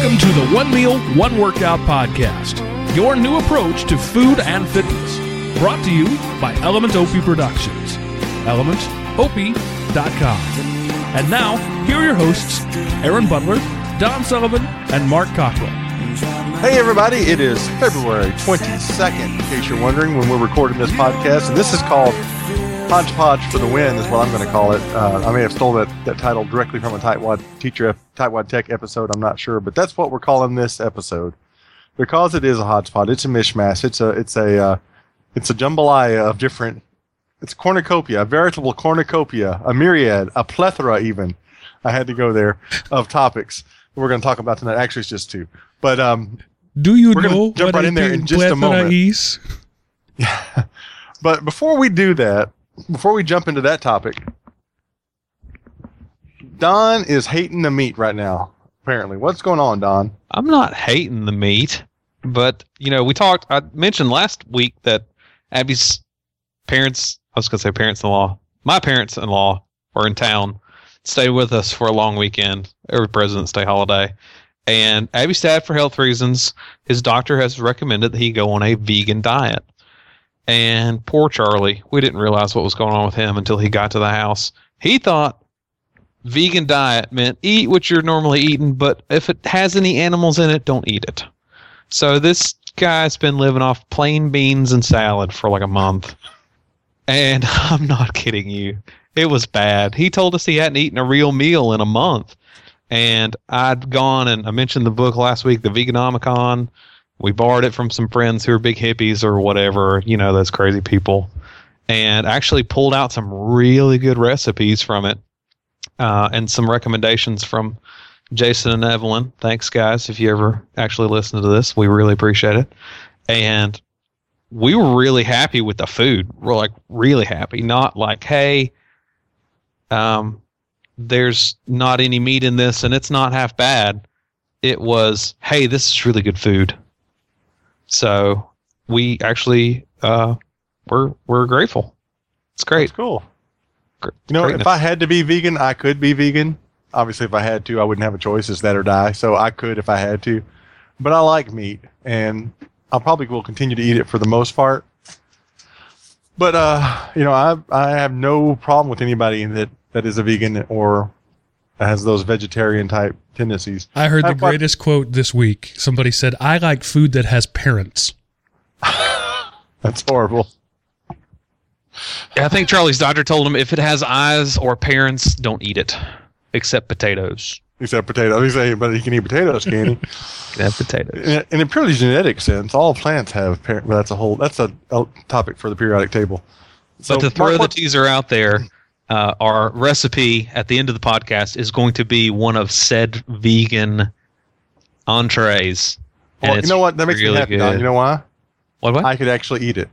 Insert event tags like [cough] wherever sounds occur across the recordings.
Welcome to the One Meal, One Workout podcast, your new approach to food and fitness. Brought to you by Element OP Productions. ElementOP.com. And now, here are your hosts, Aaron Butler, Don Sullivan, and Mark Cockrell. Hey, everybody, it is February 22nd, in case you're wondering, when we're recording this podcast. And this is called Hodgepodge for the Win, is what I'm going to call it. Uh, I may have stole that, that title directly from a Tightwad Teacher, Tightwad Tech episode, I'm not sure, but that's what we're calling this episode. Because it is a hodgepodge, it's a mishmash, it's a, it's a, uh, it's a jambalaya of different, it's a cornucopia, a veritable cornucopia, a myriad, a plethora even. I had to go there of topics we're going to talk about tonight. Actually, it's just two. But um, Do you We're know jump what right in there in just a moment. is? [laughs] But before we do that, before we jump into that topic, Don is hating the meat right now. Apparently, what's going on, Don? I'm not hating the meat, but you know, we talked. I mentioned last week that Abby's parents, I was going to say parents-in-law, my parents-in-law were in town, stayed with us for a long weekend, every President's Day holiday, and Abby's dad, for health reasons, his doctor has recommended that he go on a vegan diet. And poor Charlie, we didn't realize what was going on with him until he got to the house. He thought vegan diet meant eat what you're normally eating, but if it has any animals in it, don't eat it. So this guy's been living off plain beans and salad for like a month. And [laughs] I'm not kidding you. It was bad. He told us he hadn't eaten a real meal in a month. And I'd gone and I mentioned the book last week, The Veganomicon. We borrowed it from some friends who are big hippies or whatever, you know, those crazy people. And actually pulled out some really good recipes from it uh, and some recommendations from Jason and Evelyn. Thanks, guys. If you ever actually listen to this, we really appreciate it. And we were really happy with the food. We're like really happy. Not like, hey, um, there's not any meat in this and it's not half bad. It was, hey, this is really good food. So we actually uh, we're we're grateful. It's great. It's cool. Gr- You know, greatness. if I had to be vegan, I could be vegan. Obviously, if I had to, I wouldn't have a choice. It's that or die. So I could if I had to. But I like meat, and I probably will continue to eat it for the most part. But uh, you know, I I have no problem with anybody that that is a vegan or has those vegetarian type tendencies. I heard the I've got- greatest quote this week. Somebody said, I like food that has parents. [laughs] That's horrible. Yeah, I think Charlie's doctor told him if it has eyes or parents, don't eat it, except potatoes. Except potatoes. He say, but he can eat potatoes, can he? [laughs] Can have potatoes. in, in a purely genetic sense, all plants have parents. Well, that's a whole. That's a, a topic for the periodic table. So, but to throw Mark, the teaser out there, uh, our recipe at the end of the podcast is going to be one of said vegan entrees. Well, you know what? That makes me really happy. Don. good. You know why? What? what? I could actually eat it.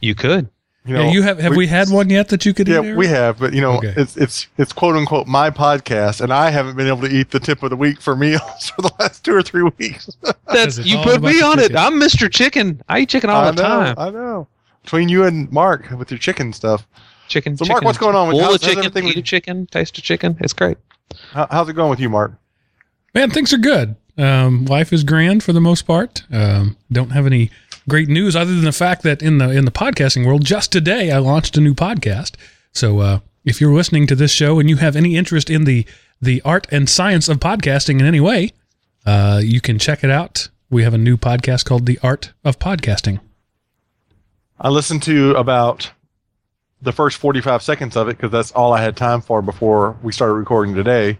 you could. You know, yeah, you have have we, had one yet that you could Yeah, eat? Aaron? we have, but you know, Okay. it's it's it's quote unquote my podcast, and I haven't been able to eat the tip of the week for meals [laughs] for the last two or three weeks. [laughs] That's you put me on chicken. it. I'm Mr. Chicken. I eat chicken all I the know, time. I know. Between you and Mark with your chicken stuff, Chicken. So, Mark, what's going on with- bowl how's- of how's chicken? everything Eat with- a chicken. Taste a chicken. It's great. How, how's it going with you, Mark? Man, things are good. Um, life is grand for the most part. Um, don't have any great news other than the fact that in the in the podcasting world, just today I launched a new podcast. So uh, if you're listening to this show and you have any interest in the the art and science of podcasting in any way, uh, you can check it out. We have a new podcast called The Art of Podcasting. I listened to about the first 45 seconds of it because that's all I had time for before we started recording today.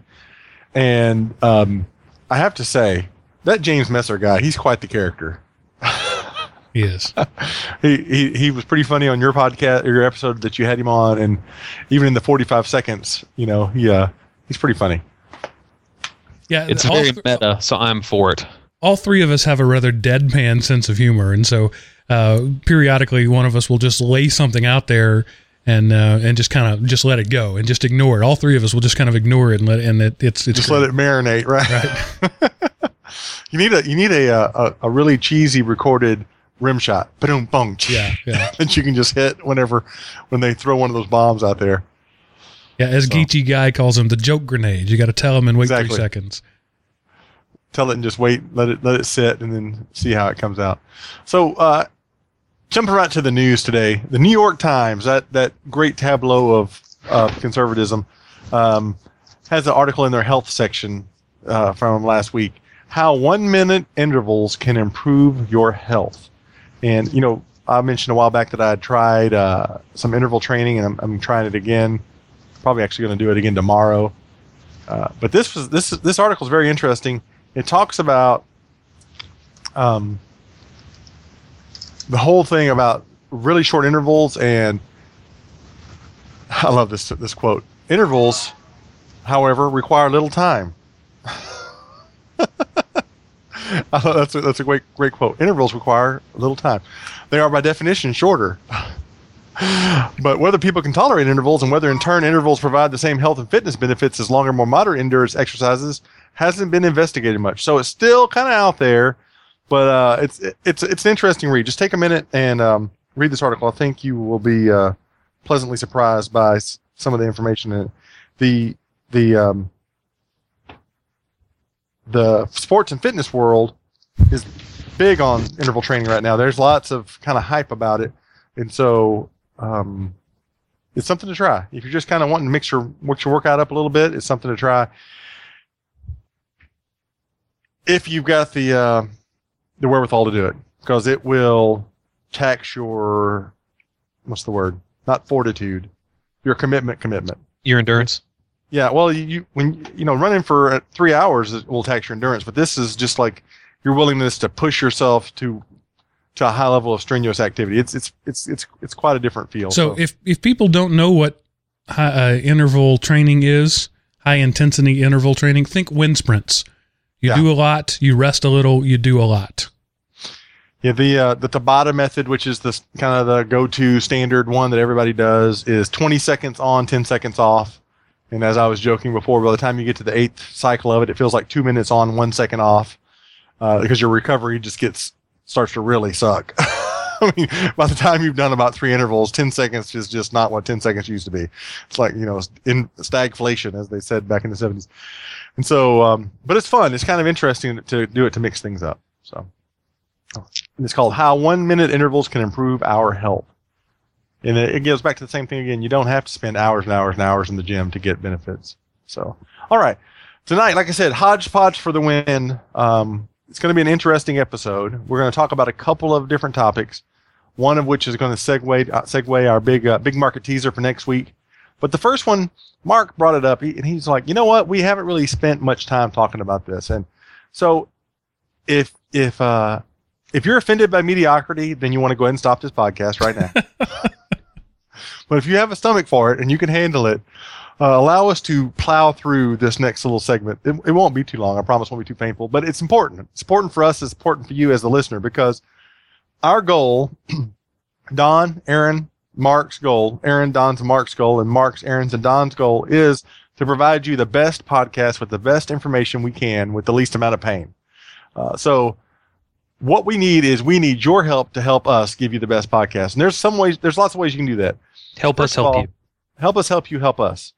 And um, I have to say, that James Messer guy, he's quite the character. He is. [laughs] He, he, he was pretty funny on your podcast, or your episode that you had him on. And even in the 45 seconds, you know, he, uh, he's pretty funny. Yeah, It's all very th- meta, so I'm for it. all three of us have a rather deadpan sense of humor, and so uh, periodically one of us will just lay something out there and uh, and just kind of just let it go and just ignore it. All three of us will just kind of ignore it and let and it, it's it's Just let it marinate, right? right. [laughs] you need a you need a, uh, a a really cheesy recorded rim shot, boom, boom, Yeah, yeah. [laughs] that you can just hit whenever when they throw one of those bombs out there. Yeah, as So- Geechee Guy calls them, the joke grenade. You got to tell them and wait Exactly. three seconds. tell it and just wait, let it let it sit, and then see how it comes out. So, uh, jumping right to the news today, the New York Times, that that great tableau of uh, conservatism, um, has an article in their health section uh, from last week. How one minute intervals can improve your health, and you know I mentioned a while back that I had tried uh, some interval training, and I'm, I'm trying it again. Probably actually going to do it again tomorrow. Uh, but this was this this article is very interesting. It talks about um, the whole thing about really short intervals, and I love this this quote. Intervals, however, require little time. [laughs] I thought that's a, that's a great great quote. Intervals require little time. They are by definition shorter. [laughs] but whether people can tolerate intervals and whether in turn intervals provide the same health and fitness benefits as longer, more moderate endurance exercises hasn't been investigated much. So it's still kind of out there, but uh, it's it's it's an interesting read. Just take a minute and um, read this article. I think you will be uh, pleasantly surprised by some of the information in it. The the um, the sports and fitness world is big on interval training right now. There's lots of kind of hype about it, and so um, it's something to try. If you're just kind of wanting to mix your mix your workout up a little bit, it's something to try. If you've got the uh, the wherewithal to do it, because it will tax your what's the word? Not fortitude, your commitment. Commitment. Your endurance. Yeah, well, you when you know running for three hours will tax your endurance, but this is just like your willingness to push yourself to to a high level of strenuous activity. It's it's it's it's it's quite a different feel. So, so. if if people don't know what high, uh, interval training is, high intensity interval training, think wind sprints. You yeah. do a lot, you rest a little, you do a lot. Yeah, the uh, the Tabata method, which is the kind of the go-to standard one that everybody does, is 20 seconds on, 10 seconds off. And as I was joking before, by the time you get to the eighth cycle of it, it feels like two minutes on, one second off, uh, because your recovery just gets starts to really suck. [laughs] I mean, by the time you've done about three intervals, 10 seconds is just not what 10 seconds used to be. It's like, you know, in stagflation, as they said back in the 70s. And so, um, but it's fun. It's kind of interesting to do it to mix things up. So, and it's called How One Minute Intervals Can Improve Our Health. And it, goes back to the same thing again. You don't have to spend hours and hours and hours in the gym to get benefits. So, all right. Tonight, like I said, hodgepodge for the win. Um, it's going to be an interesting episode. We're going to talk about a couple of different topics, one of which is going to segue uh, segue our big uh, big market teaser for next week. But the first one, Mark brought it up, and he's like, you know what? We haven't really spent much time talking about this, and so if if uh, if you're offended by mediocrity, then you want to go ahead and stop this podcast right now. [laughs] but if you have a stomach for it and you can handle it, uh, allow us to plow through this next little segment. It, it, won't be too long. I promise it won't be too painful, but it's important. It's important for us. It's important for you as the listener because our goal, [clears throat] Don, Aaron, Mark's goal, Aaron, Don's, and Mark's goal, and Mark's, Aaron's, and Don's goal is to provide you the best podcast with the best information we can with the least amount of pain. Uh, so what we need is we need your help to help us give you the best podcast. And there's some ways, there's lots of ways you can do that. Help First us help all, you. Help us help you help us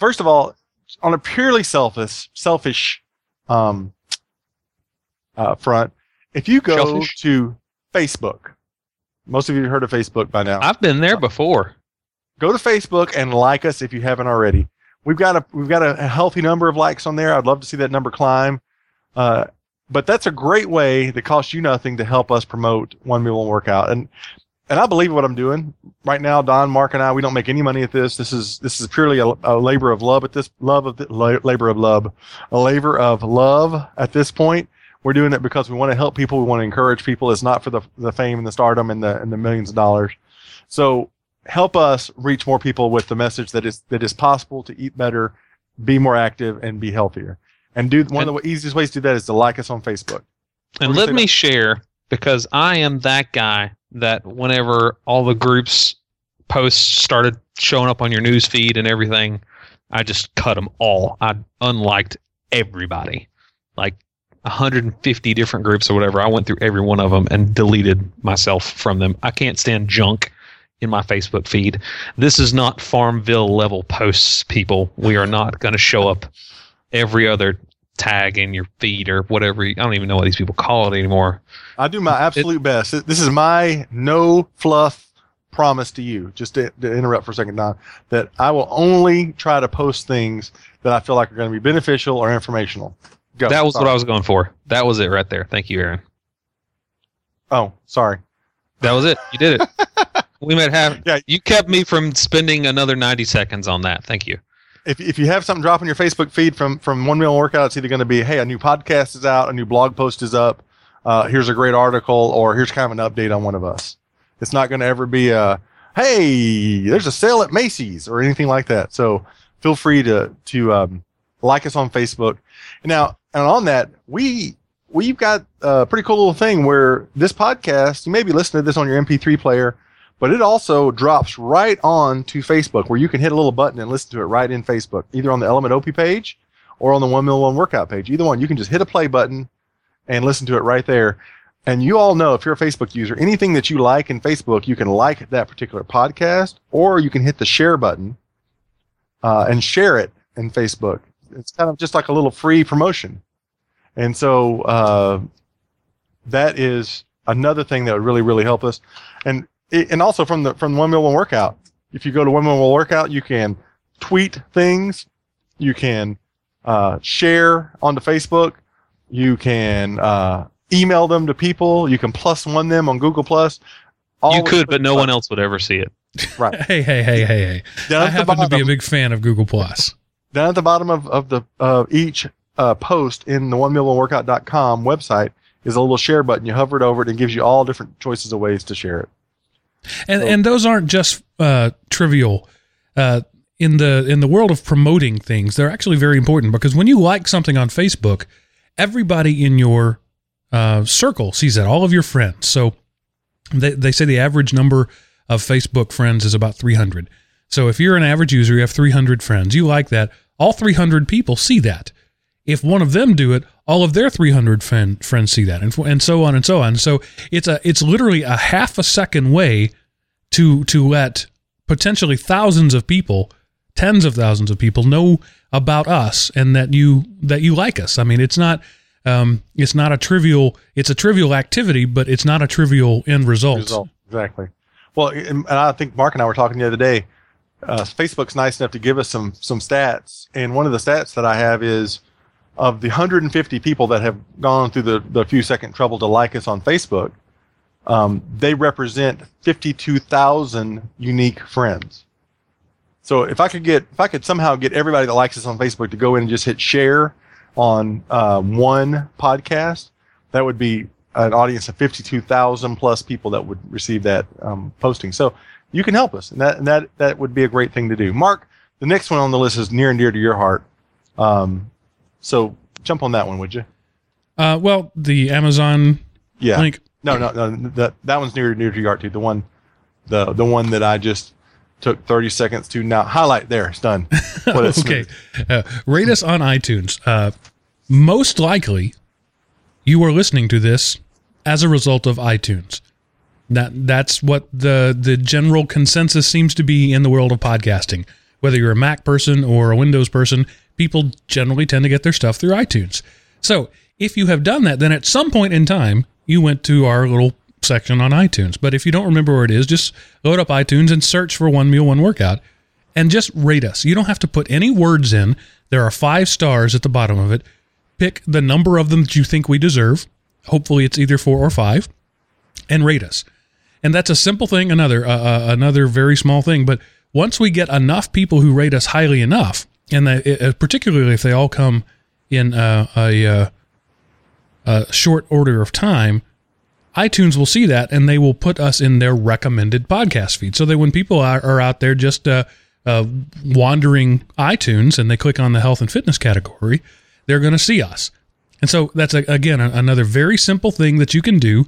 first of all, on a purely selfish, selfish um, uh, front, if you go to Facebook, most of you have heard of Facebook by now. I've been there before. Go to Facebook and like us if you haven't already. We've got a we've got a, healthy number of likes on there. I'd love to see that number climb. Uh, but that's a great way that costs you nothing to help us promote one meal one workout. And and I believe what I'm doing right now. Don, Mark, and I, we don't make any money at this. This is this is purely a, a labor of love at this love of the, labor of love, a labor of love at this point. We're doing it because we want to help people. We want to encourage people. It's not for the the fame and the stardom and the and the millions of dollars. So help us reach more people with the message that is that is possible to eat better, be more active, and be healthier. And do one and, of the easiest ways to do that is to like us on Facebook. And let me share because I am that guy that whenever all the groups posts started showing up on your news feed and everything, I just cut them all. I unliked everybody, like 150 different groups or whatever. I went through every one of them and deleted myself from them. I can't stand junk in my Facebook feed. This is not Farmville level posts, people. We are not going to show up every other tag in your feed or whatever. I don't even know what these people call it anymore. I do my absolute best. This is my no fluff promise to you, just to, to, interrupt for a second, Don, that I will only try to post things that I feel like are going to be beneficial or informational. Go. That was sorry. what I was going for. That was it right there. Thank you, Aaron. Oh, sorry. That was it. You did it. [laughs] we might have. Yeah. You kept me from spending another 90 seconds on that. Thank you. If, if you have something drop in your Facebook feed from, from One Meal Workout, it's either going to be, hey, a new podcast is out, a new blog post is up, uh, here's a great article, or here's kind of an update on one of us. It's not going to ever be a, hey, there's a sale at Macy's or anything like that. So feel free to to um, like us on Facebook. Now, and on that, we we've got a pretty cool little thing where this podcast, you may be listening to this on your MP3 player, but it also drops right on to Facebook where you can hit a little button and listen to it right in Facebook, either on the Element OP page or on the One Meal One Workout page. Either one, you can just hit a play button and listen to it right there. And you all know if you're a Facebook user, anything that you like in Facebook, you can like that particular podcast, or you can hit the share button uh, and share it in Facebook. It's kind of just like a little free promotion. And so uh, that is another thing that would really, really help us. And and also from the from One Meal One Workout, if you go to One Meal One Workout, you can tweet things, you can uh, share onto Facebook, you can uh, email them to people. You can plus one them on Google Plus. You could, but no one else would ever see it. Right. [laughs] hey, hey, hey, hey, hey. Down I happen to be a big fan of Google Plus. Down at the bottom of, of the uh, each uh, post in the one workout.com website is a little share button. You hover it over it and it gives you all different choices of ways to share it. And so, and those aren't just uh, trivial. Uh, in the in the world of promoting things, they're actually very important because when you like something on Facebook, everybody in your uh, circle sees that, all of your friends. So they, they say the average number of Facebook friends is about 300. So if you're an average user, you have 300 friends, you like that, all 300 people see that. If one of them do it, all of their 300 friend, friends see that, and, and so on and so on. So it's a it's literally a half a second way to to let potentially thousands of people, tens of thousands of people know about us and that you that you like us. I mean, it's not um, it's not a trivial it's a trivial activity but it's not a trivial end result, result. exactly well and i think mark and i were talking the other day uh, facebook's nice enough to give us some some stats and one of the stats that i have is of the 150 people that have gone through the, the few second trouble to like us on facebook um, they represent 52000 unique friends so if i could get if i could somehow get everybody that likes us on facebook to go in and just hit share on uh, one podcast, that would be an audience of 52,000 plus people that would receive that um, posting. So you can help us, and that, and that that would be a great thing to do. Mark, the next one on the list is near and dear to your heart. Um, so jump on that one, would you? Uh, well, the Amazon yeah. link. No, no, no. That that one's near and near to your heart too. The one, the the one that I just took 30 seconds to now highlight there. It's done. [laughs] okay. Uh, rate us on iTunes. Uh, most likely, you are listening to this as a result of iTunes. That that's what the the general consensus seems to be in the world of podcasting. Whether you're a Mac person or a Windows person, people generally tend to get their stuff through iTunes. So, if you have done that, then at some point in time, you went to our little section on iTunes. But if you don't remember where it is, just load up iTunes and search for One Meal, One Workout and just rate us. You don't have to put any words in. There are five stars at the bottom of it. Pick the number of them that you think we deserve. Hopefully, it's either four or five, and rate us. And that's a simple thing. Another uh, uh, another very small thing, but once we get enough people who rate us highly enough, and they, uh, particularly if they all come in uh, a, uh, a short order of time, iTunes will see that and they will put us in their recommended podcast feed. So that when people are, are out there just uh, uh, wandering iTunes and they click on the health and fitness category, they're going to see us. And so that's a, again a, another very simple thing that you can do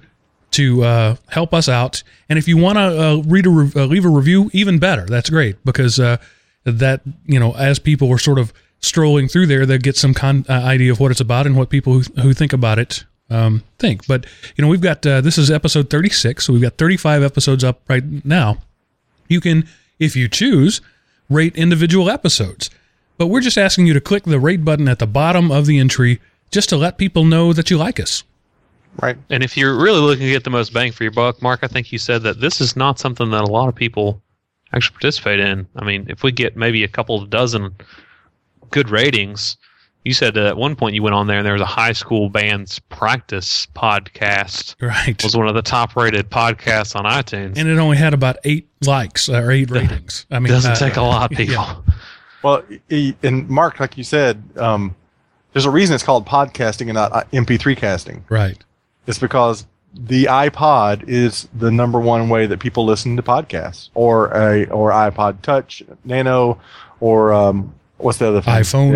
to uh, help us out. And if you want to uh, read a re- uh, leave a review, even better. That's great because uh, that you know as people are sort of strolling through there, they get some con- idea of what it's about and what people who, who think about it um, think. But you know, we've got uh, this is episode 36, so we've got 35 episodes up right now. You can, if you choose, rate individual episodes. But we're just asking you to click the rate button at the bottom of the entry just to let people know that you like us. Right. And if you're really looking to get the most bang for your buck, Mark, I think you said that this is not something that a lot of people actually participate in. I mean, if we get maybe a couple of dozen good ratings, you said that at one point you went on there and there was a high school band's practice podcast. Right. It was one of the top rated podcasts on iTunes. And it only had about eight likes or eight ratings. I mean, it doesn't uh, take a lot, [laughs] people. yeah. Well, e- and Mark, like you said, um, there's a reason it's called podcasting and not uh, MP3 casting. Right. It's because the iPod is the number one way that people listen to podcasts, or a or iPod Touch, Nano, or um, what's the other thing? iPhone,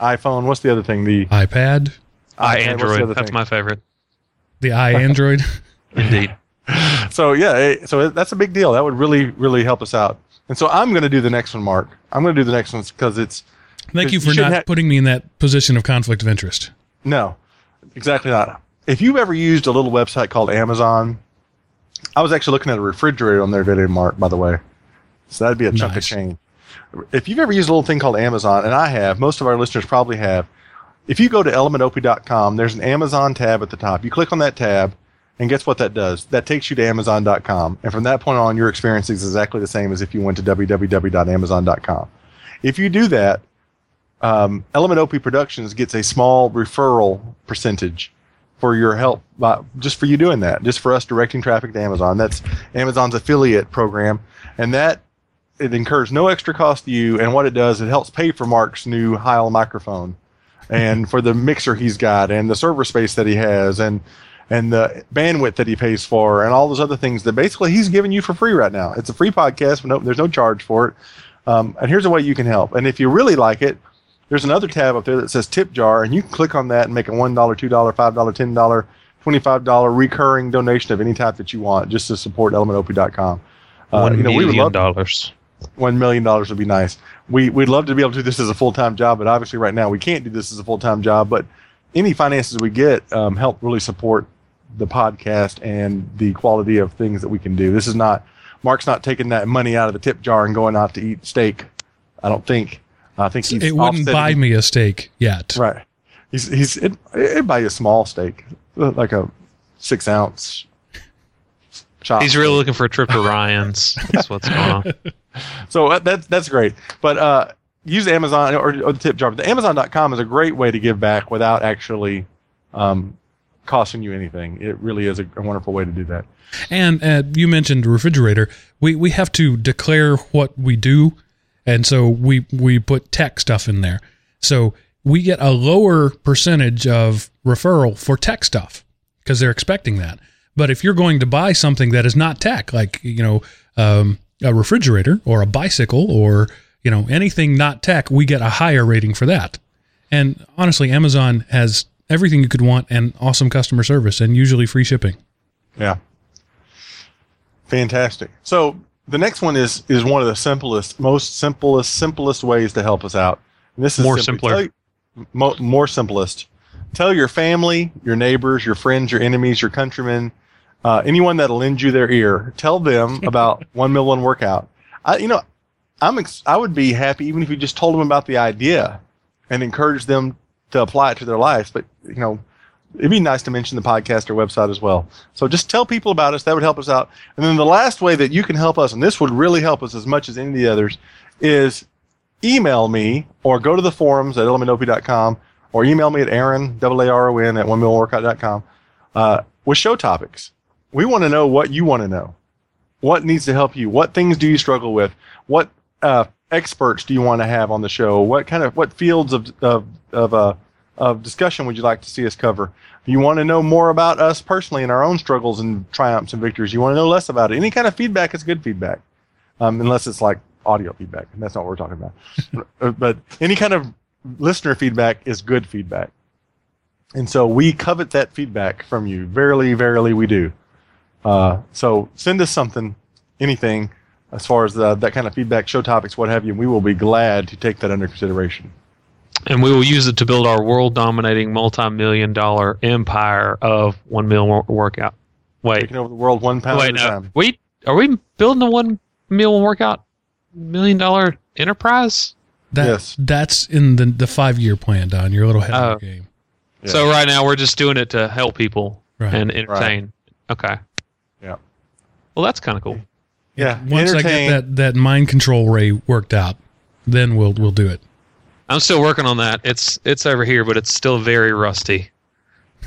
Yeah. iPhone. What's the other thing? The iPad, I iPad, what's the Android. That's thing? my favorite. the iAndroid. [laughs] Indeed. [laughs] so yeah, so that's a big deal. That would really, really help us out. And so I'm going to do the next one, Mark. I'm going to do the next one because it's Thank you You for shouldn't not have- putting me in that position of conflict of interest. no, exactly not. If you've ever used a little website called Amazon, I was actually looking at a refrigerator on their video Mark. By the way, so that'd be a chunk of Nice. change. If you've ever used a little thing called Amazon, and I have, most of our listeners probably have. If you go to elementop.com, there's an Amazon tab at the top. You click on that tab, and guess what that does? That takes you to Amazon.com. And from that point on, your experience is exactly the same as if you went to www.amazon.com. If you do that, um, Element OP Productions gets a small referral percentage for your help, by, just for you doing that, just for us directing traffic to Amazon. That's Amazon's affiliate program, and that it incurs no extra cost to you. And what it does, it helps pay for Mark's new Heil microphone, and for the mixer he's got, and the server space that he has, and and the bandwidth that he pays for, and all those other things that basically he's giving you for free right now. It's a free podcast, but no, there's no charge for it. Um, and here's a way you can help. And if you really like it, there's another tab up there that says tip jar, and you can click on that and make a $1, $2, $5, $10, $25 recurring donation of any type that you want just to support elementop.com. Uh, One you know, we would million love dollars. one million dollars would be nice. We we'd love to be able to do this as a full time job, but obviously right now we can't do this as a full time job. But any finances we get um, help really support the podcast and the quality of things that we can do. This is not Mark's not taking that money out of the tip jar and going out to eat steak. I don't think. I think he's It wouldn't buy me a steak yet. right. He's he's it, it'd buy you a small steak, like a six ounce chop. He's really looking for a trip to Ryan's. That's what's going on. [laughs] So uh, that's that's great. But uh, use Amazon or, or the tip jar. The Amazon.com is a great way to give back without actually um, costing you anything. It really is a, a wonderful way to do that. And uh, you mentioned refrigerator. We we have to declare what we do, and so we we put tech stuff in there. So we get a lower percentage of referral for tech stuff because they're expecting that. But if you're going to buy something that is not tech, like you know um, a refrigerator or a bicycle or you know anything not tech, we get a higher rating for that. And honestly, Amazon has everything you could want and awesome customer service and usually free shipping. Yeah. Fantastic. So the next one is is one of the simplest, most simplest, simplest ways to help us out. And this is More simply simpler. tell- mo- more simplest. Tell your family, your neighbors, your friends, your enemies, your countrymen, uh, anyone that'll lend you their ear. Tell them [laughs] about one meal one workout. I, you know, I'm ex- I would be happy even if you just told them about the idea and encourage them to apply it to their lives. But you know, it'd be nice to mention the podcast or website as well. So just tell people about us. That would help us out. And then the last way that you can help us, and this would really help us as much as any of the others, is email me or go to the forums at elementop.com or email me at Aaron, A-A-R-O-N, at onemealworkout.com uh, with show topics. We want to know what you want to know. What needs to help you? What things do you struggle with? What uh, experts do you want to have on the show? What kind of what fields of of of, uh, of discussion would you like to see us cover? You want to know more about us personally and our own struggles and triumphs and victories. You want to know less about it. Any kind of feedback is good feedback, um, unless it's like audio feedback, and that's not what we're talking about. [laughs] but any kind of listener feedback is good feedback, and so we covet that feedback from you. Verily, verily, we do. Uh, so send us something, anything, as far as the, that kind of feedback, show topics, what have you. and We will be glad to take that under consideration. And we will use it to build our world dominating multi million dollar empire of one meal workout. Wait, Taking over the world one pound wait, at a no. time. Wait, are we building a one meal workout million dollar enterprise? That, Yes. That's in the the five year plan, Don. You're a little ahead Oh. of the oh. game. Yeah. So right now we're just doing it to help people Right. and entertain. Okay. Yeah. Well, that's kind of cool. yeah, Once I get that, that mind control ray worked out, then we'll we'll do it. I'm still working on that. It's it's over here, but it's still very rusty.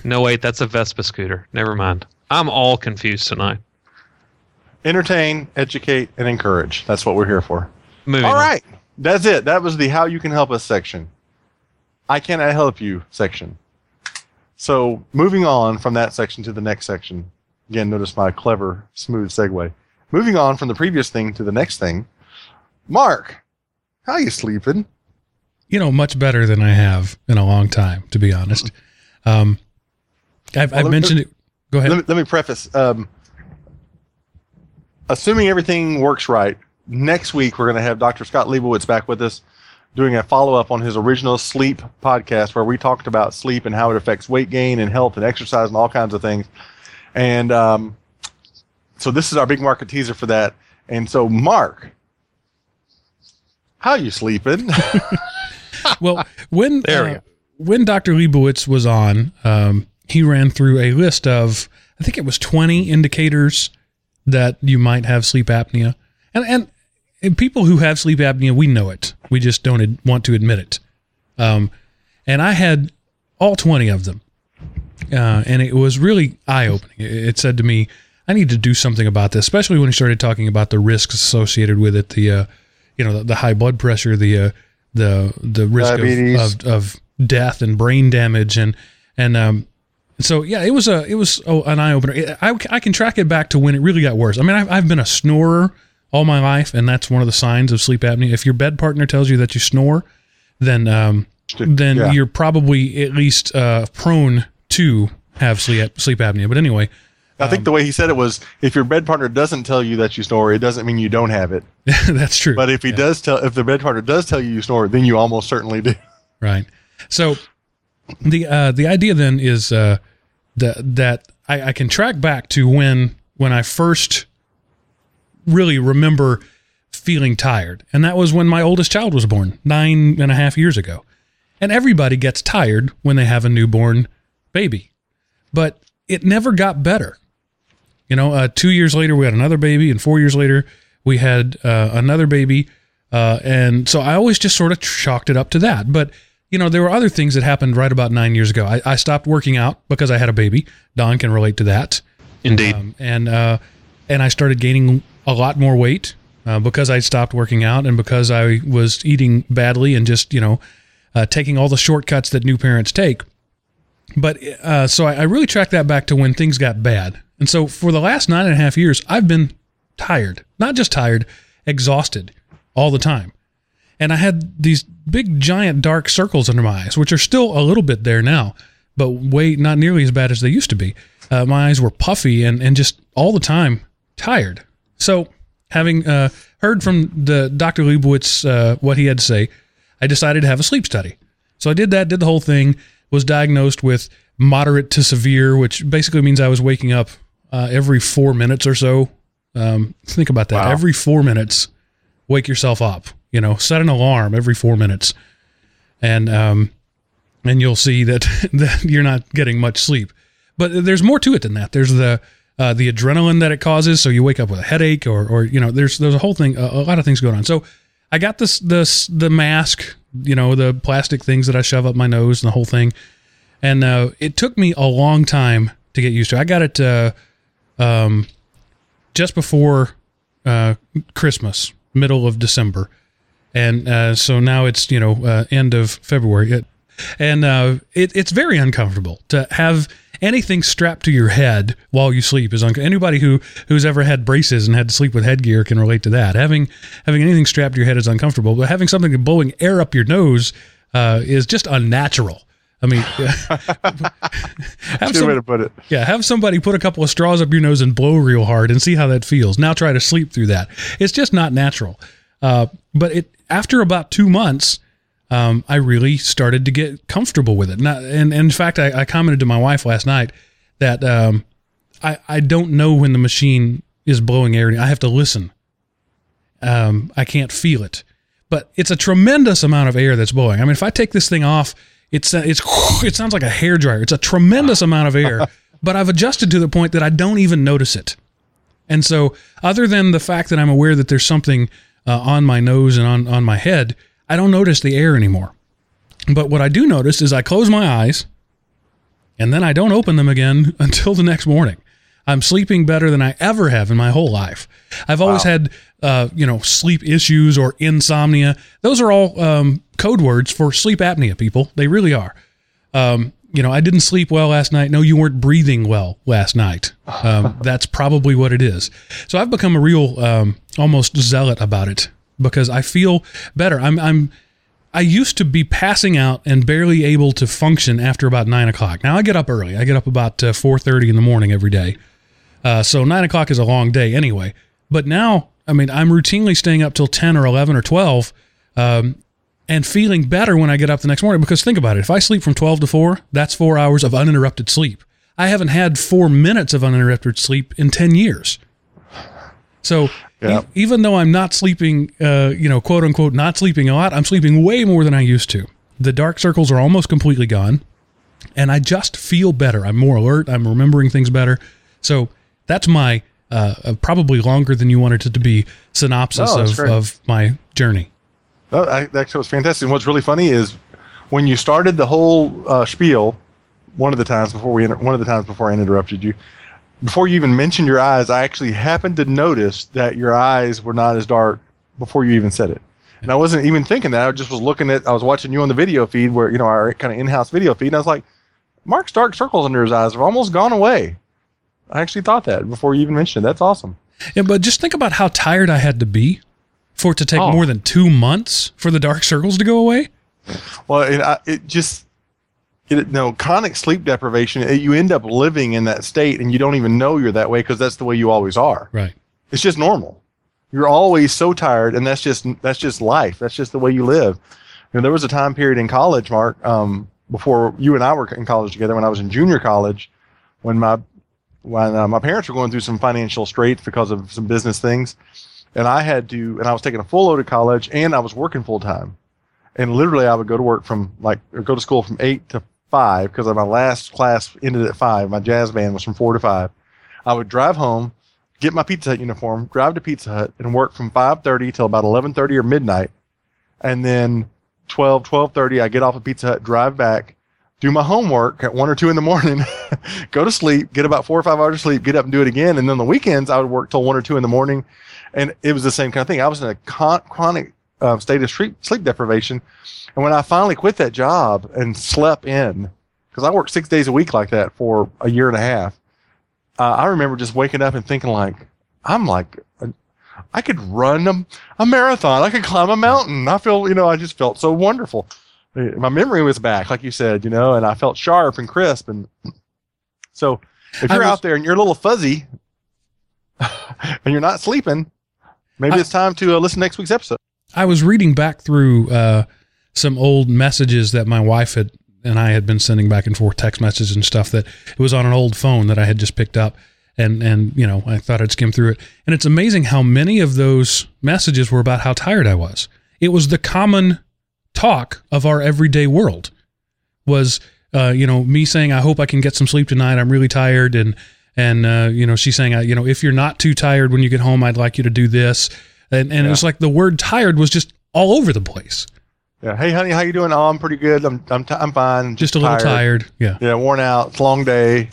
No, wait, that's a Vespa scooter. Never mind. I'm all confused tonight. entertain, educate, and encourage. That's what we're here for. Moving. All on. right. That's it. That was the how you can help us section. I cannot help you section. So moving on from that section to the next section. Again, notice my clever, smooth segue. Moving on from the previous thing to the next thing. Mark, how you sleeping? You know, much better than I have in a long time, to be honest. Um, I've, Well, I've mentioned it. Go ahead. Let me, let me preface. Um, assuming everything works right, next week we're going to have Dr. Scott Leibowitz back with us doing a follow up on his original sleep podcast where we talked about sleep and how it affects weight gain and health and exercise and all kinds of things. And um, so this is our big market teaser for that. And so, Mark, how you sleeping? [laughs] well, when uh, when Dr. Leibowitz was on, um, he ran through a list of I think it was 20 indicators that you might have sleep apnea. And and, and people who have sleep apnea, we know it. We just don't ad- want to admit it. Um, and I had all 20 of them. Uh, and it was really eye opening. It, it said to me, I need to do something about this, especially when he started talking about the risks associated with it, the, uh, you know, the, the high blood pressure, the, uh, the, the risk of, of, of death and brain damage. And, and, um, so yeah, it was a, it was oh, an eye opener. I, I can track it back to when it really got worse. I mean, I've, I've been a snorer all my life, and that's one of the signs of sleep apnea. If your bed partner tells you that you snore, then, um, then Yeah. you're probably at least uh, prone to have sleep sleep apnea. But anyway, I think the way he said it was if your bed partner doesn't tell you that you snore, it doesn't mean you don't have it. [laughs] that's true. But if he does tell, if the bed partner does tell you you snore, then you almost certainly do. right. So the uh, the idea then is uh, that that I, I can track back to when when I first really remember feeling tired, and that was when my oldest child was born nine and a half years ago. And everybody gets tired when they have a newborn baby, but it never got better. You know, uh, two years later we had another baby, and four years later we had uh, another baby, uh, and so I always just sort of chalked it up to that. But you know, there were other things that happened right about nine years ago. I, I stopped working out because I had a baby. Don can relate to that, Indeed. um, and uh, and I started gaining a lot more weight uh, because I stopped working out and because I was eating badly and just you know uh, taking all the shortcuts that new parents take. But uh, so I, I really tracked that back to when things got bad. And so for the last nine and a half years, I've been tired, not just tired, exhausted all the time. And I had these big, giant, dark circles under my eyes, which are still a little bit there now, but way not nearly as bad as they used to be. Uh, my eyes were puffy and, and just all the time tired. So, having uh, heard from the Dr. Leibowitz uh, what he had to say, I decided to have a sleep study. So I did that, did the whole thing, was diagnosed with moderate to severe, which basically means I was waking up uh, every four minutes or so. Um, think about that. Wow. Every four minutes, wake yourself up. You know, set an alarm every four minutes, and um, and you'll see that [laughs] that you're not getting much sleep. But there's more to it than that. There's the uh, the adrenaline that it causes, so you wake up with a headache, or or you know, there's there's a whole thing, a, a lot of things going on. So I got this this the mask, you know, the plastic things that I shove up my nose and the whole thing, and uh, it took me a long time to get used to. I got it uh, um, just before uh, Christmas, middle of December, and uh, so now it's you know uh, end of February, It- and uh, it, it's very uncomfortable to have anything strapped to your head while you sleep. Is un- anybody who who's ever had braces and had to sleep with headgear can relate to that. Having having anything strapped to your head is uncomfortable, but having something blowing air up your nose uh, is just unnatural. I mean, [laughs] have some- way to put it. yeah, have somebody put a couple of straws up your nose and blow real hard and see how that feels. Now try to sleep through that. It's just not natural. Uh, but it after about two months, um, I really started to get comfortable with it. Not, and, and in fact, I, I commented to my wife last night that um, I I don't know when the machine is blowing air. I have to listen. Um, I can't feel it. but it's a tremendous amount of air that's blowing. I mean, if I take this thing off, it's it's [sighs] it sounds like a hair dryer. It's a tremendous [laughs] amount of air, but I've adjusted to the point that I don't even notice it. And so, other than the fact that I'm aware that there's something uh, on my nose and on on my head, I don't notice the air anymore. But what I do notice is I close my eyes, and then I don't open them again [laughs] until the next morning. I'm sleeping better than I ever have in my whole life. I've always Wow. had, uh, you know, sleep issues or insomnia. Those are all um, code words for sleep apnea, people. They really are. Um, you know, I didn't sleep well last night. No, you weren't breathing well last night. Um, [laughs] that's probably what it is. So I've become a real, um, almost zealot about it because I feel better. I'm, I'm, I used to be passing out and barely able to function after about nine o'clock. Now I get up early. I get up about uh, four thirty in the morning every day. Uh, so nine o'clock is a long day anyway. But now, I mean, I'm routinely staying up till ten or eleven or twelve, um, and feeling better when I get up the next morning. Because think about it: if I sleep from twelve to four, that's four hours of uninterrupted sleep. I haven't had four minutes of uninterrupted sleep in ten years. So Yeah. e- even though I'm not sleeping, uh, you know, quote unquote, not sleeping a lot, I'm sleeping way more than I used to. The dark circles are almost completely gone, and I just feel better. I'm more alert. I'm remembering things better. So that's my uh, uh, probably longer than you wanted it to be synopsis Oh, of, of my journey. Oh, I, that show was fantastic. And what's really funny is when you started the whole uh, spiel, one of the times before we inter- one of the times before I interrupted you, before you even mentioned your eyes, I actually happened to notice that your eyes were not as dark before you even said it. And I wasn't even thinking that. I just was looking at. I was watching you on the video feed, where you know our kind of in-house video feed, and I was like, Mark's dark circles under his eyes have almost gone away. I actually thought that before you even mentioned it. That's awesome. Yeah, but just think about how tired I had to be for it to take Oh. more than two months for the dark circles to go away. Well, it, I, it just, it, no, chronic sleep deprivation, it, you end up living in that state and you don't even know you're that way because that's the way you always are. Right. It's just normal. You're always so tired and that's just, that's just life. That's just the way you live. You know, there was a time period in college, Mark, um, before you and I were in college together when I was in junior college, when my, when uh, my parents were going through some financial straits because of some business things. And I had to, and I was taking a full load of college and I was working full time and literally I would go to work from like or go to school from eight to five because my last class ended at five. My jazz band was from four to five. I would drive home, get my Pizza Hut uniform, drive to Pizza Hut, and work from five thirty till about eleven thirty or midnight, and then 12, 12.30, I get off of Pizza Hut, drive back, do my homework at one or two in the morning, [laughs] go to sleep, get about four or five hours of sleep, get up and do it again, and then the weekends I would work till one or two in the morning, and it was the same kind of thing. I was in a con- chronic uh, state of sleep, sleep deprivation. And when I finally quit that job and slept in, because I worked six days a week like that for a year and a half, uh, I remember just waking up and thinking like, I'm like, I could run a, a marathon. I could climb a mountain. I feel, you know, I just felt so wonderful. My memory was back, like you said, you know, and I felt sharp and crisp. And so if you're was- out there and you're a little fuzzy [laughs] and you're not sleeping, maybe I- it's time to uh, listen to next week's episode. I was reading back through uh, some old messages that my wife had and I had been sending back and forth text messages and stuff that it was on an old phone that I had just picked up and and you know I thought I'd skim through it and it's amazing how many of those messages were about how tired I was. It was the common talk of our everyday world was uh, you know me saying I hope I can get some sleep tonight. I'm really tired and and uh, you know she's saying you know if you're not too tired when you get home I'd like you to do this and and it was like the word tired was just all over the place. Yeah. Hey, honey, how you doing? Oh, I'm pretty good. I'm I'm t- I'm fine. Just a little tired. Yeah. Yeah, worn out. It's a long day.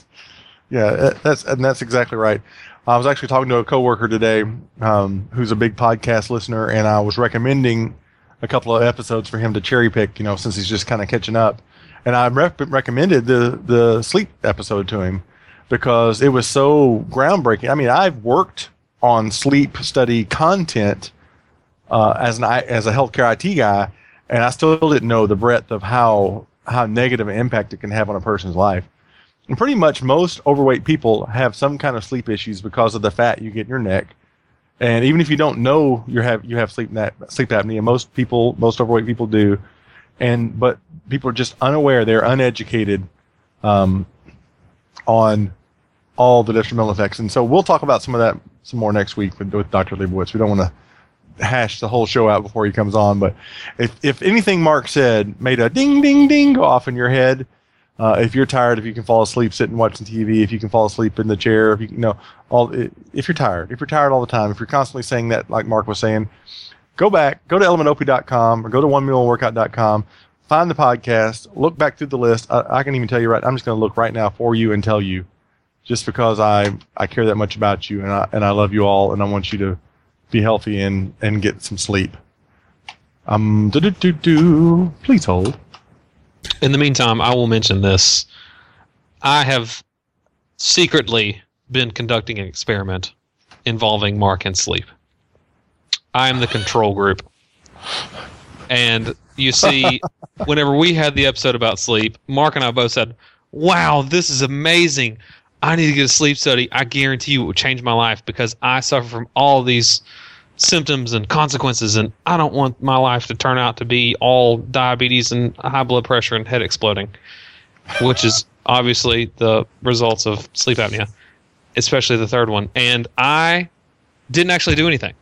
Yeah, that's and that's exactly right. I was actually talking to a coworker today, um, who's a big podcast listener, and I was recommending a couple of episodes for him to cherry pick. You know, since he's just kind of catching up, and I rep- recommended the the sleep episode to him because it was so groundbreaking. I mean, I've worked on sleep study content uh, as an as a healthcare IT guy, and I still didn't know the breadth of how how negative an impact it can have on a person's life. And pretty much most overweight people have some kind of sleep issues because of the fat you get in your neck. And even if you don't know you have you have sleep na- sleep apnea, most people most overweight people do. And but people are just unaware, they're uneducated um, on all the detrimental effects. And so we'll talk about some of that some more next week with, with Dr. Leibowitz. We don't want to hash the whole show out before he comes on. But if if anything Mark said made a ding ding ding go off in your head, uh, if you're tired, if you can fall asleep sitting watching TV, if you can fall asleep in the chair, if you, you know all, if you're tired, if you're tired all the time, if you're constantly saying that, like Mark was saying, go back, go to elementop.com or go to onemealworkout.com, find the podcast, look back through the list. I, I can even tell you right. I'm just going to look right now for you and tell you, just because I I care that much about you and I and I love you all and I want you to be healthy and and get some sleep. Um, do do do do. Please hold. In the meantime, I will mention this. I have secretly been conducting an experiment involving Mark and sleep. I am the control group. And you see, [laughs] whenever we had the episode about sleep, Mark and I both said, Wow, this is amazing. I need to get a sleep study. I guarantee you it would change my life because I suffer from all these symptoms and consequences, and I don't want my life to turn out to be all diabetes and high blood pressure and head exploding, which is obviously the results of sleep apnea, especially the third one. And I didn't actually do anything.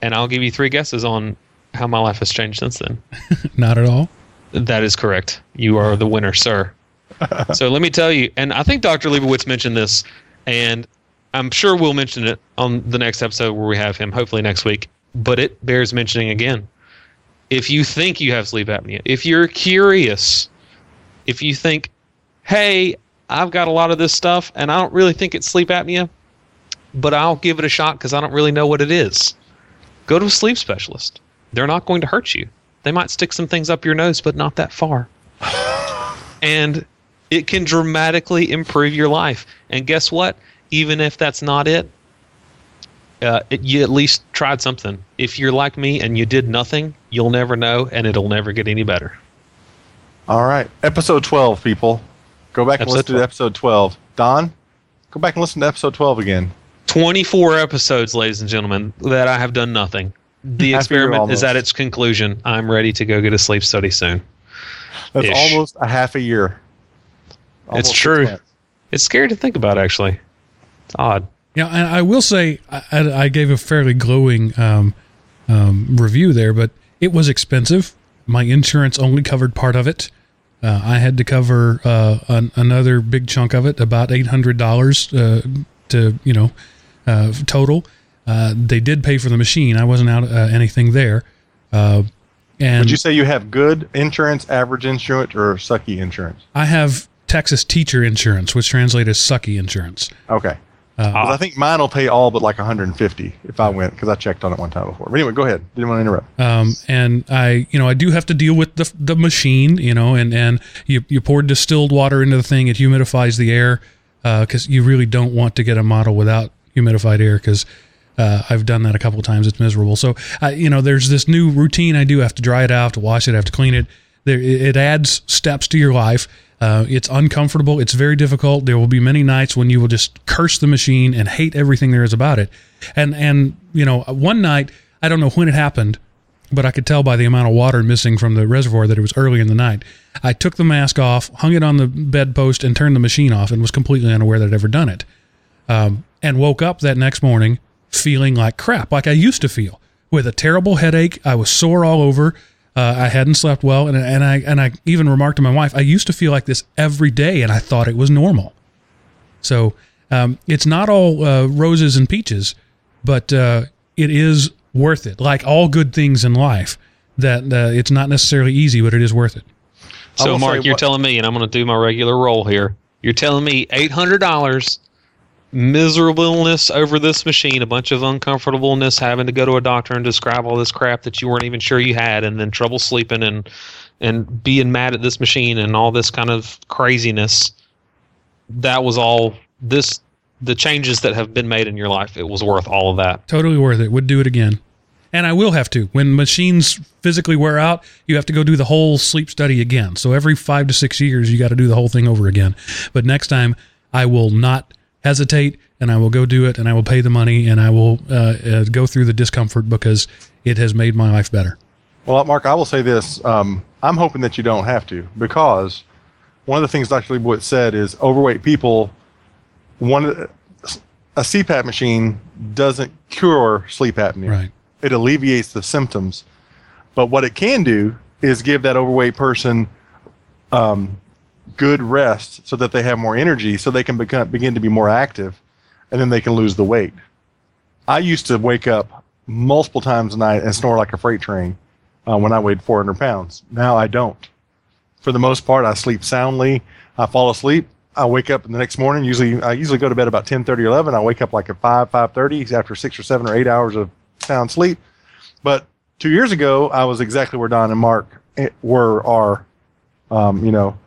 And I'll give you three guesses on how my life has changed since then. [laughs] Not at all. That is correct. You are the winner, sir. [laughs] so let me tell you, and I think Dr. Leibowitz mentioned this, and I'm sure we'll mention it on the next episode where we have him, hopefully next week. But it bears mentioning again. If you think you have sleep apnea, if you're curious, if you think, hey, I've got a lot of this stuff and I don't really think it's sleep apnea, but I'll give it a shot because I don't really know what it is, go to a sleep specialist. They're not going to hurt you. They might stick some things up your nose, but not that far. [laughs] and it can dramatically improve your life. And guess what? Even if that's not it, uh, it, you at least tried something. If you're like me and you did nothing, you'll never know, and it'll never get any better. All right, episode twelve, people. Go back and listen 12. to episode twelve. Don, go back and listen to episode twelve again. Twenty-four episodes, ladies and gentlemen, that I have done nothing. [laughs] The experiment is at its conclusion. I'm ready to go get a sleep study soon. That's Ish. almost a half a year. Almost it's true. It's scary to think about, actually. It's odd. Yeah, and I will say I, I gave a fairly glowing um, um, review there, but it was expensive. My insurance only covered part of it. Uh, I had to cover uh, an, another big chunk of it, about eight hundred dollars uh, to you know uh, total. Uh, they did pay for the machine. I wasn't out uh, anything there. and would you say you have good insurance, average insurance, or sucky insurance? I have Texas teacher insurance, which translates as sucky insurance. Okay. Uh, I think mine will pay all but like 150 if I went because I checked on it one time before. But anyway, go ahead. Didn't want to interrupt. Um, and I, you know, I do have to deal with the the machine, you know, and and you you pour distilled water into the thing, it humidifies the air because uh, you really don't want to get a model without humidified air because. Uh, I've done that a couple of times. It's miserable. So, you know, there's this new routine I do. I have to dry it out, to wash it, I have to clean it. There, it adds steps to your life uh, it's uncomfortable. It's very difficult. There will be many nights when you will just curse the machine and hate everything there is about it. And and you know, one night I don't know when it happened, but I could tell by the amount of water missing from the reservoir that it was early in the night. I took the mask off, hung it on the bedpost, and turned the machine off, and was completely unaware that I'd ever done it. Um, and woke up that next morning feeling like crap, like I used to feel, with a terrible headache. I was sore all over. Uh, I hadn't slept well, and and I and I even remarked to my wife, I used to feel like this every day, and I thought it was normal. So um, it's not all uh, roses and peaches, but uh, it is worth it. Like all good things in life, that uh, it's not necessarily easy, but it is worth it. So, Mark, you're what, telling me, and I'm going to do my regular role here. You're telling me eight hundred dollars miserableness over this machine, a bunch of uncomfortableness, having to go to a doctor and describe all this crap that you weren't even sure you had, and then trouble sleeping and and being mad at this machine and all this kind of craziness. That was all this the changes that have been made in your life. It was worth all of that. Totally worth it. Would do it again. And I will have to. When machines physically wear out, you have to go do the whole sleep study again. So every five to six years, you got to do the whole thing over again. But next time, I will not hesitate and I will go do it and I will pay the money and I will uh, uh, go through the discomfort because it has made my life better. Well, Mark, I will say this. Um, I'm hoping that you don't have to because one of the things Dr. Leibowitz said is overweight people, one a CPAP machine doesn't cure sleep apnea. Right. It alleviates the symptoms, but what it can do is give that overweight person um, good rest so that they have more energy, so they can become, begin to be more active, and then they can lose the weight. I used to wake up multiple times a night and snore like a freight train uh, when I weighed 400 pounds. Now I don't. For the most part, I sleep soundly. I fall asleep. I wake up in the next morning. Usually, I usually go to bed about 10, 30, 11. I wake up like at 5, 5.30 after six or seven or eight hours of sound sleep. But two years ago, I was exactly where Don and Mark eh, were, are, um, you know.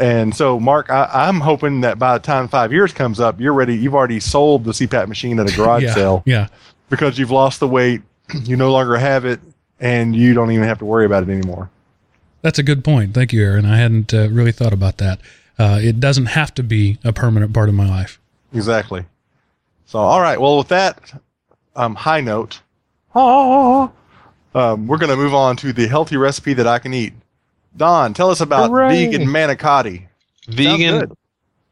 And so, Mark, I, I'm hoping that by the time five years comes up, you're ready. You've already sold the CPAP machine at a [laughs] garage yeah. sale Yeah. because you've lost the weight, [clears throat] you no longer have it, and you don't even have to worry about it anymore. That's a good point. Thank you, Aaron. I hadn't uh, really thought about that. Uh, it doesn't have to be a permanent part of my life. Exactly. So, all right. Well, with that um, high note, um, we're going to move on to the healthy recipe that I can eat. Don, tell us about Hooray. vegan manicotti. Vegan.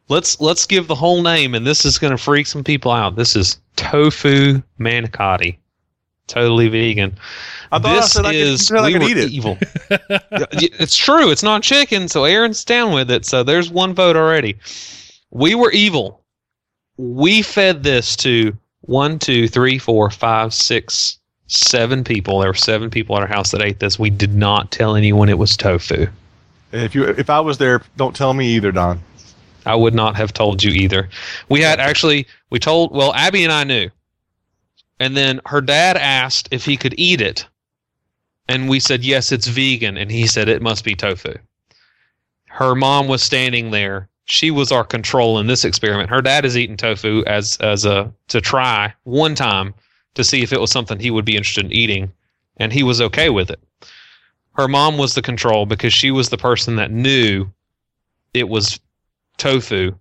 Let's let's give the whole name, and this is going to freak some people out. This is tofu manicotti, totally vegan. I thought I this said I could- is you I we could were eat it. evil. [laughs] It's true. It's not chicken, so Aaron's down with it. So there's one vote already. We were evil. We fed this to one, two, three, four, five, six, seven people. There were seven people at our house that ate this. We did not tell anyone it was tofu. If you, if I was there, don't tell me either, Don. I would not have told you either. We had actually we told well Abby and I knew. And then her dad asked if he could eat it. And we said yes, it's vegan and he said it must be tofu. Her mom was standing there. She was our control in this experiment. Her dad has eaten tofu as as a to try one time to see if it was something he would be interested in eating and he was okay with it. Her mom was the control because she was the person that knew it was tofu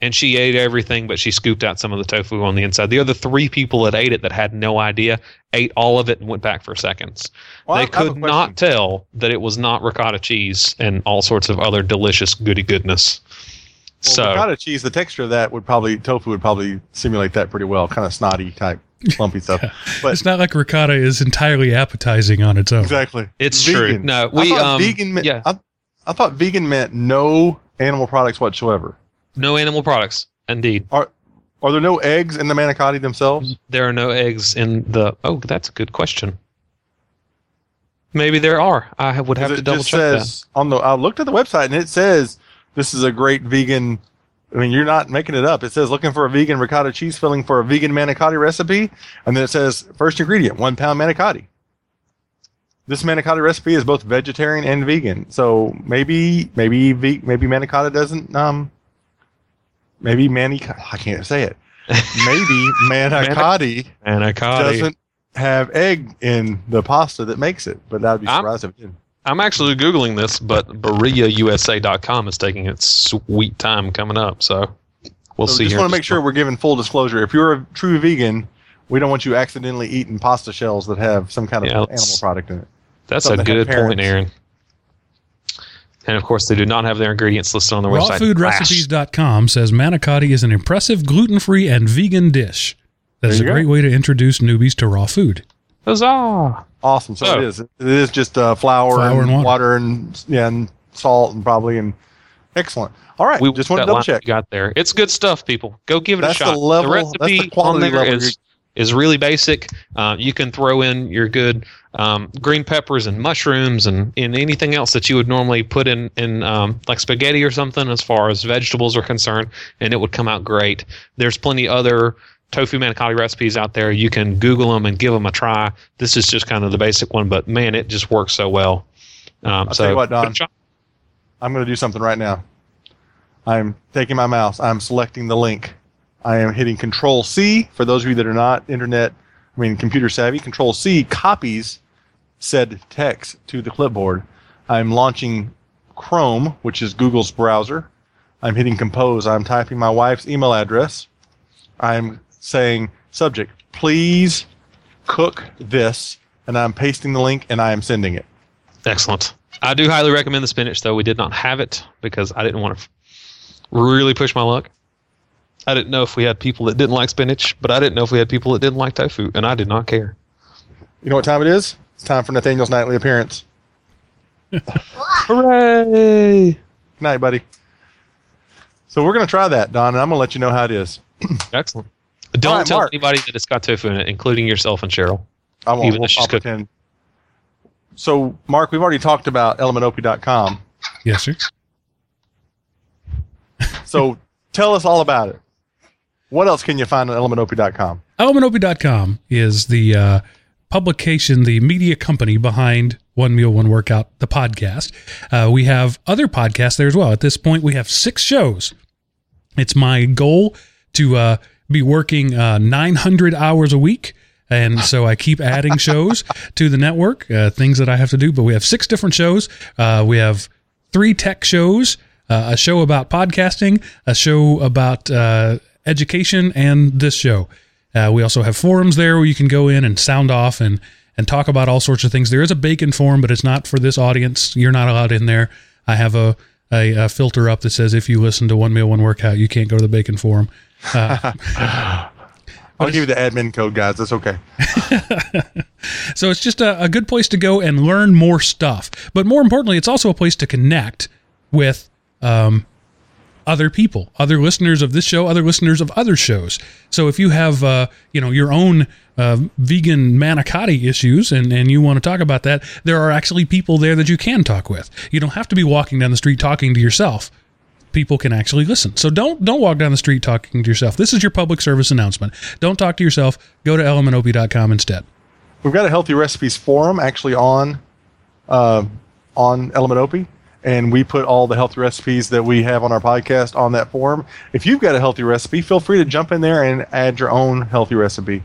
and she ate everything but she scooped out some of the tofu on the inside. The other three people that ate it that had no idea ate all of it and went back for seconds. Well, they I could not tell that it was not ricotta cheese and all sorts of other delicious goody goodness. Well, so ricotta cheese, the texture of that would probably tofu would probably simulate that pretty well, kind of snotty type, lumpy stuff. But It's not like ricotta is entirely appetizing on its own. exactly, it's true Vegan. no I we thought um vegan. Meant, yeah I, I thought vegan meant no animal products whatsoever. no animal products indeed Are are there no eggs in the manicotti themselves? there are no eggs in the oh that's a good question maybe there are i would have 'Cause to double just check that on the. I looked at the website and it says this is a great vegan. I mean, you're not making it up. It says looking for a vegan ricotta cheese filling for a vegan manicotti recipe, and then it says first ingredient one pound manicotti. This manicotti recipe is both vegetarian and vegan, so maybe maybe maybe manicotti doesn't um maybe mani I can't say it. Maybe [laughs] manicotti manicotti doesn't have egg in the pasta that makes it, but that would be I'm- if it did. I'm actually googling this, but BarillaUSA.com is taking its sweet time coming up. So we'll So see. just here want to make sure we're giving full disclosure. If you're a true vegan, we don't want you accidentally eating pasta shells that have some kind of Yeah, animal product in it. That's a something to have good point. Aaron. And of course, they do not have their ingredients listed on their website. Rawfoodrecipes.com says manicotti is an impressive gluten-free and vegan dish. That is There a go. great way to introduce newbies to raw food. Huzzah! Awesome. So Oh. it is. It is just uh, flour, Flour and, and water. water. and yeah, and salt and probably and excellent. All right. We just want to that double check. you got there. It's good stuff, people. Go give it That's a the shot. level- that's the recipe quality on there level is is really basic. Uh, you can throw in your good um, green peppers and mushrooms and, and anything else that you would normally put in in um, like spaghetti or something as far as vegetables are concerned, and it would come out great. There's plenty other tofu manicotti recipes out there. You can Google them and give them a try. This is just kind of the basic one, but man, it just works so well. Um, I'll so tell you what, give it a Don. I'm going to do something right now. I'm taking my mouse. I'm selecting the link. I am hitting Control C. For those of you that are not internet, I mean computer savvy, Control C copies said text to the clipboard. I'm launching Chrome, which is Google's browser. I'm hitting Compose. I'm typing my wife's email address. I'm saying subject, please cook this, and I'm pasting the link and I am sending it. Excellent. I do highly recommend the spinach, though. We did not have it because I didn't want to really push my luck. I didn't know if we had people that didn't like spinach, but I didn't know if we had people that didn't like tofu, and I did not care. You know what time it is? It's time for Nathaniel's nightly appearance. [laughs] Hooray! Good night, buddy. So we're going to try that, Don, and I'm going to let you know how it is. [clears throat] Excellent. Don't right, tell Mark. anybody that it's got tofu in it, including yourself and Cheryl. I won't. Even We'll, she's I'll cooking. pretend. So, Mark, we've already talked about ElementOP.com. Yes, sir. [laughs] So tell us all about it. What else can you find on ElementOP.com? ElementOP.com is the uh, publication, the media company behind One Meal, One Workout, the podcast. Uh, we have other podcasts there as well. At this point, we have six shows. It's my goal to uh, be working uh, 900 hours a week. And so I keep adding [laughs] shows to the network, uh, things that I have to do. But we have six different shows. Uh, we have three tech shows, uh, a show about podcasting, a show about uh, education, and this show. Uh, we also have forums there where you can go in and sound off and and talk about all sorts of things. There is a bacon forum, but it's not for this audience. You're not allowed in there. I have a a, a filter up that says if you listen to one meal one workout, you can't go to the bacon forum. [laughs] I'll give you the admin code, guys. That's okay. [laughs] So it's just a, a good place to go and learn more stuff. But more importantly, it's also a place to connect with um, other people, other listeners of this show, other listeners of other shows. So if you have, uh, you know, your own uh, vegan manicotti issues and, and you want to talk about that, there are actually people there that you can talk with. You don't have to be walking down the street talking to yourself. People can actually listen. So don't don't walk down the street talking to yourself. This is your public service announcement. Don't talk to yourself. Go to elementop.com instead. We've got a healthy recipes forum actually on uh, on Element OP, and we put all the healthy recipes that we have on our podcast on that forum. If you've got a healthy recipe, feel free to jump in there and add your own healthy recipe.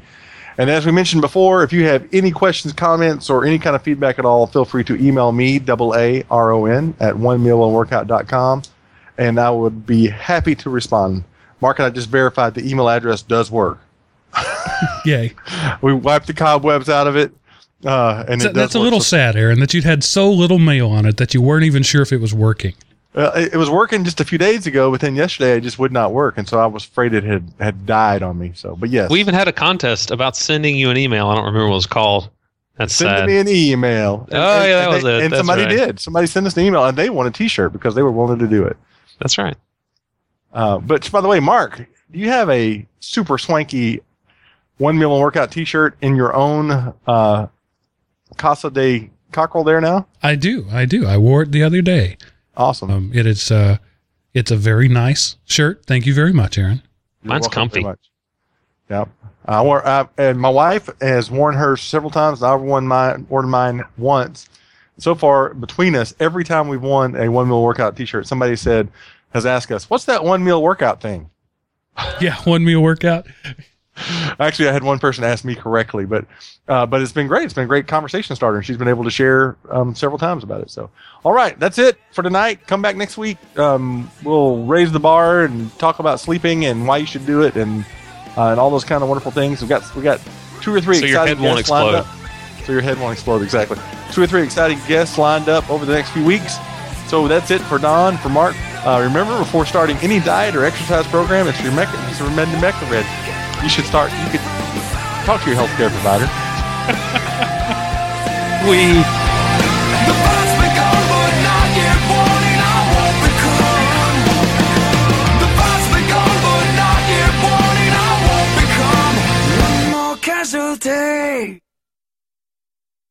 And as we mentioned before, if you have any questions, comments, or any kind of feedback at all, feel free to email me, double A R O N, at onemealoneworkout.com, and I would be happy to respond. Mark and I just verified the email address does work. [laughs] Yay. We wiped the cobwebs out of it. Uh, and So it that's a little So- sad, Aaron, that you'd had so little mail on it that you weren't even sure if it was working. Uh, it, it was working just a few days ago, but then yesterday it just would not work, and so I was afraid it had had died on me. So, but yes, We even had a contest about sending you an email. I don't remember what it was called. That's send sad. me an email. And, Oh, and- yeah, that and was they- it. And That's somebody right. did. Somebody sent us an email, and they want a T-shirt because they were willing to do it. That's right. Uh, but by the way, Mark, do you have a super swanky one meal and workout T-shirt in your own uh, Casa de Cockerel there now? I do, I do. I wore it the other day. Awesome. Um, it is, uh, it's a very nice shirt. Thank you very much, Aaron. You're Mine's comfy. much. Yep. I wore, I, and my wife has worn hers several times. I've worn mine, worn mine once. So far, between us, every time we've won a one meal workout T-shirt, somebody said has asked us, "What's that one meal workout thing?" [laughs] Yeah, one meal workout. [laughs] Actually, I had one person ask me correctly, but uh, but it's been great. It's been a great conversation starter, and she's been able to share um, several times about it. So, all right, that's it for tonight. Come back next week. Um, we'll raise the bar and talk about sleeping and why you should do it, and uh, and all those kind of wonderful things. We've got we got two or three So your head won't guests lined explode. So your head won't explode exactly. Two or three exciting guests lined up over the next few weeks. So that's it for Don, for Mark. Uh, remember, before starting any diet or exercise program, it's your Mecca, it's Mecca Red. You should start. You could talk to your healthcare provider. [laughs] We. Casualty.